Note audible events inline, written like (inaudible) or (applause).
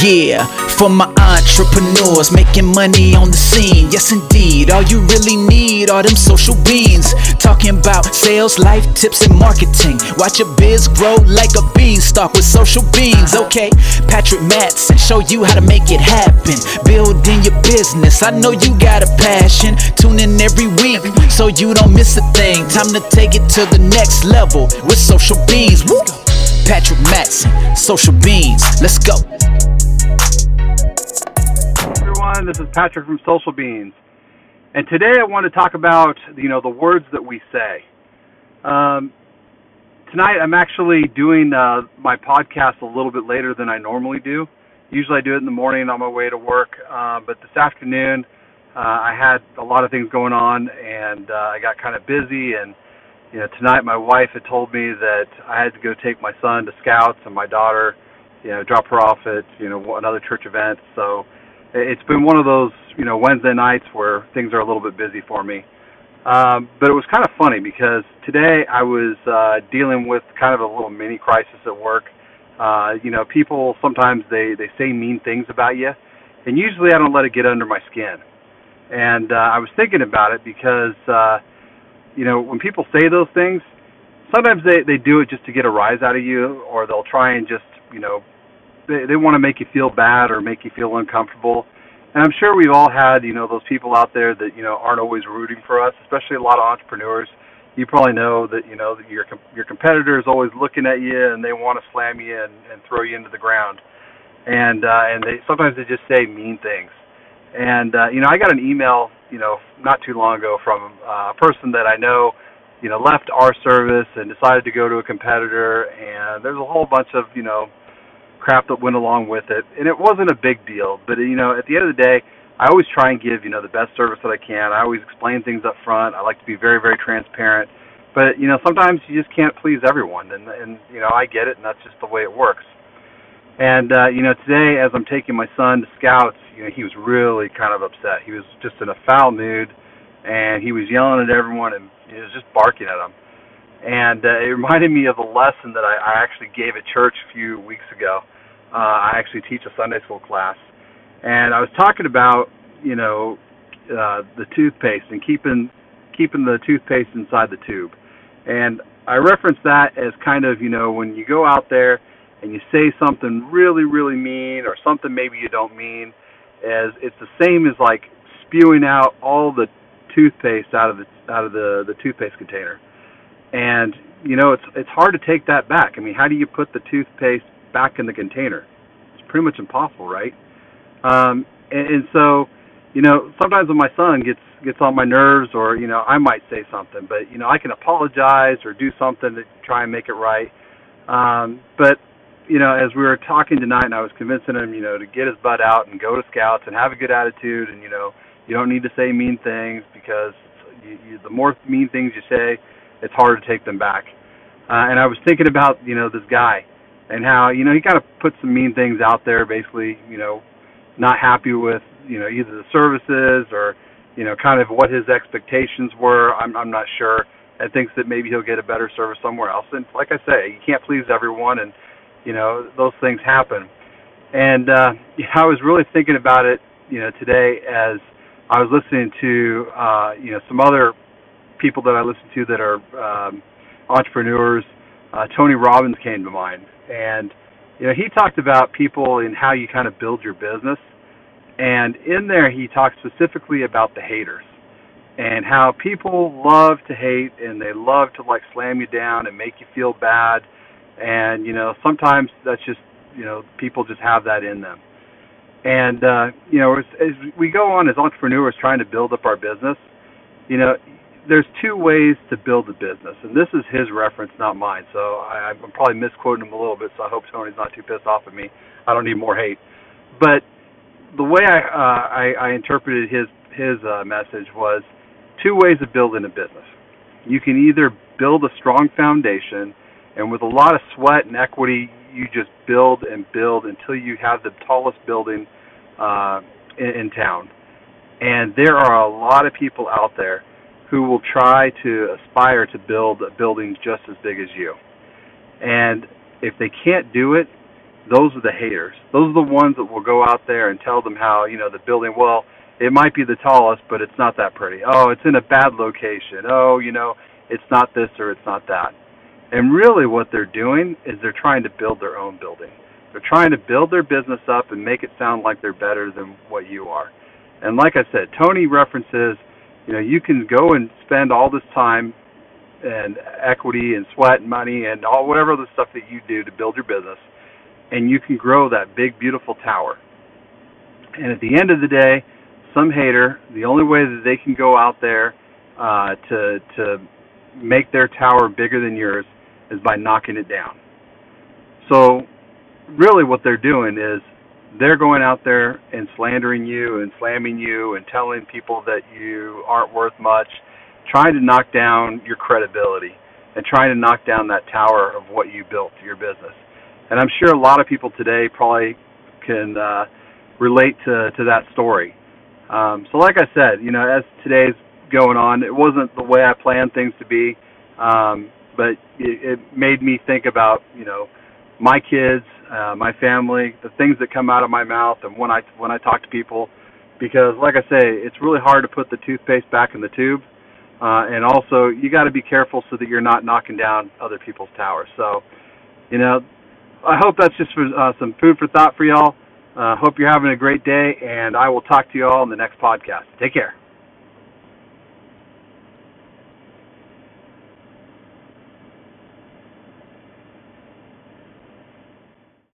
Yeah, for my entrepreneurs making money on the scene. Yes, indeed, all you really need are them social beans. Talking about sales, life tips, and marketing. Watch your biz grow like a beanstalk with social beans. Uh-huh. Okay, Patrick Matson, show you how to make it happen. Building your business, I know you got a passion. Tune in every week so you don't miss a thing. Time to take it to the next level with social beans. Woo! Patrick Matson, social beans. Let's go everyone. This is Patrick from Social Beans, and today I want to talk about you know the words that we say. Um, tonight I'm actually doing uh, my podcast a little bit later than I normally do. Usually I do it in the morning on my way to work, uh, but this afternoon uh, I had a lot of things going on and uh, I got kind of busy. And you know tonight my wife had told me that I had to go take my son to Scouts and my daughter, you know, drop her off at you know another church event. So it's been one of those you know Wednesday nights where things are a little bit busy for me. Um, but it was kind of funny because today I was uh, dealing with kind of a little mini crisis at work. Uh, you know, people sometimes they they say mean things about you, and usually I don't let it get under my skin. And uh, I was thinking about it because uh, you know when people say those things, sometimes they they do it just to get a rise out of you, or they'll try and just you know they they want to make you feel bad or make you feel uncomfortable. And I'm sure we've all had, you know, those people out there that, you know, aren't always rooting for us, especially a lot of entrepreneurs. You probably know that, you know, that your your competitor is always looking at you and they want to slam you and, and throw you into the ground. And uh and they sometimes they just say mean things. And uh you know, I got an email, you know, not too long ago from uh, a person that I know you know, left our service and decided to go to a competitor and there's a whole bunch of, you know, crap that went along with it, and it wasn't a big deal. But you know, at the end of the day, I always try and give you know the best service that I can. I always explain things up front. I like to be very very transparent. But you know, sometimes you just can't please everyone, and and you know I get it, and that's just the way it works. And uh, you know, today as I'm taking my son to scouts, you know, he was really kind of upset. He was just in a foul mood, and he was yelling at everyone, and he was just barking at them and uh, it reminded me of a lesson that I, I actually gave at church a few weeks ago. Uh, I actually teach a Sunday school class, and I was talking about you know uh, the toothpaste and keeping keeping the toothpaste inside the tube, and I referenced that as kind of you know when you go out there and you say something really really mean or something maybe you don't mean, as it's the same as like spewing out all the toothpaste out of the out of the the toothpaste container and you know it's it's hard to take that back. I mean, how do you put the toothpaste back in the container? It's pretty much impossible, right? Um, and, and so, you know, sometimes when my son gets gets on my nerves, or you know, I might say something, but you know, I can apologize or do something to try and make it right. Um, but you know, as we were talking tonight, and I was convincing him, you know, to get his butt out and go to scouts and have a good attitude, and you know, you don't need to say mean things because you, you, the more mean things you say, it's hard to take them back. Uh, and I was thinking about you know this guy and how you know he kind of put some mean things out there, basically you know not happy with you know either the services or you know kind of what his expectations were. I'm I'm not sure. And thinks that maybe he'll get a better service somewhere else. And like I say, you can't please everyone, and you know those things happen. And uh, (laughs) I was really thinking about it, you know, today as I was listening to uh, you know some other people that I listen to that are um, entrepreneurs. Uh, Tony Robbins came to mind, and you know he talked about people and how you kind of build your business. And in there, he talked specifically about the haters and how people love to hate and they love to like slam you down and make you feel bad. And you know sometimes that's just you know people just have that in them. And uh, you know as, as we go on as entrepreneurs trying to build up our business, you know there's two ways to build a business, and this is his reference, not mine. So I, I'm probably misquoting him a little bit. So I hope Tony's not too pissed off at me. I don't need more hate. But the way I uh, I, I interpreted his his uh, message was two ways of building a business. You can either build a strong foundation, and with a lot of sweat and equity, you just build and build until you have the tallest building uh, in, in town. And there are a lot of people out there who will try to aspire to build buildings just as big as you. And if they can't do it, those are the haters. Those are the ones that will go out there and tell them how, you know, the building, well, it might be the tallest, but it's not that pretty. Oh, it's in a bad location. Oh, you know, it's not this or it's not that. And really what they're doing is they're trying to build their own building. They're trying to build their business up and make it sound like they're better than what you are. And like I said, Tony references, you know, you can go and spend all this time and equity and sweat and money and all whatever the stuff that you do to build your business and you can grow that big beautiful tower. And at the end of the day, some hater, the only way that they can go out there uh, to to make their tower bigger than yours is by knocking it down. So really what they're doing is they're going out there and slandering you and slamming you and telling people that you aren't worth much, trying to knock down your credibility and trying to knock down that tower of what you built, your business. And I'm sure a lot of people today probably can uh, relate to, to that story. Um, so, like I said, you know, as today's going on, it wasn't the way I planned things to be, um, but it, it made me think about, you know, my kids, uh, my family, the things that come out of my mouth, and when I when I talk to people, because, like I say, it's really hard to put the toothpaste back in the tube, uh, and also you got to be careful so that you're not knocking down other people's towers. So, you know, I hope that's just for, uh, some food for thought for y'all. Uh, hope you're having a great day, and I will talk to you all in the next podcast. Take care.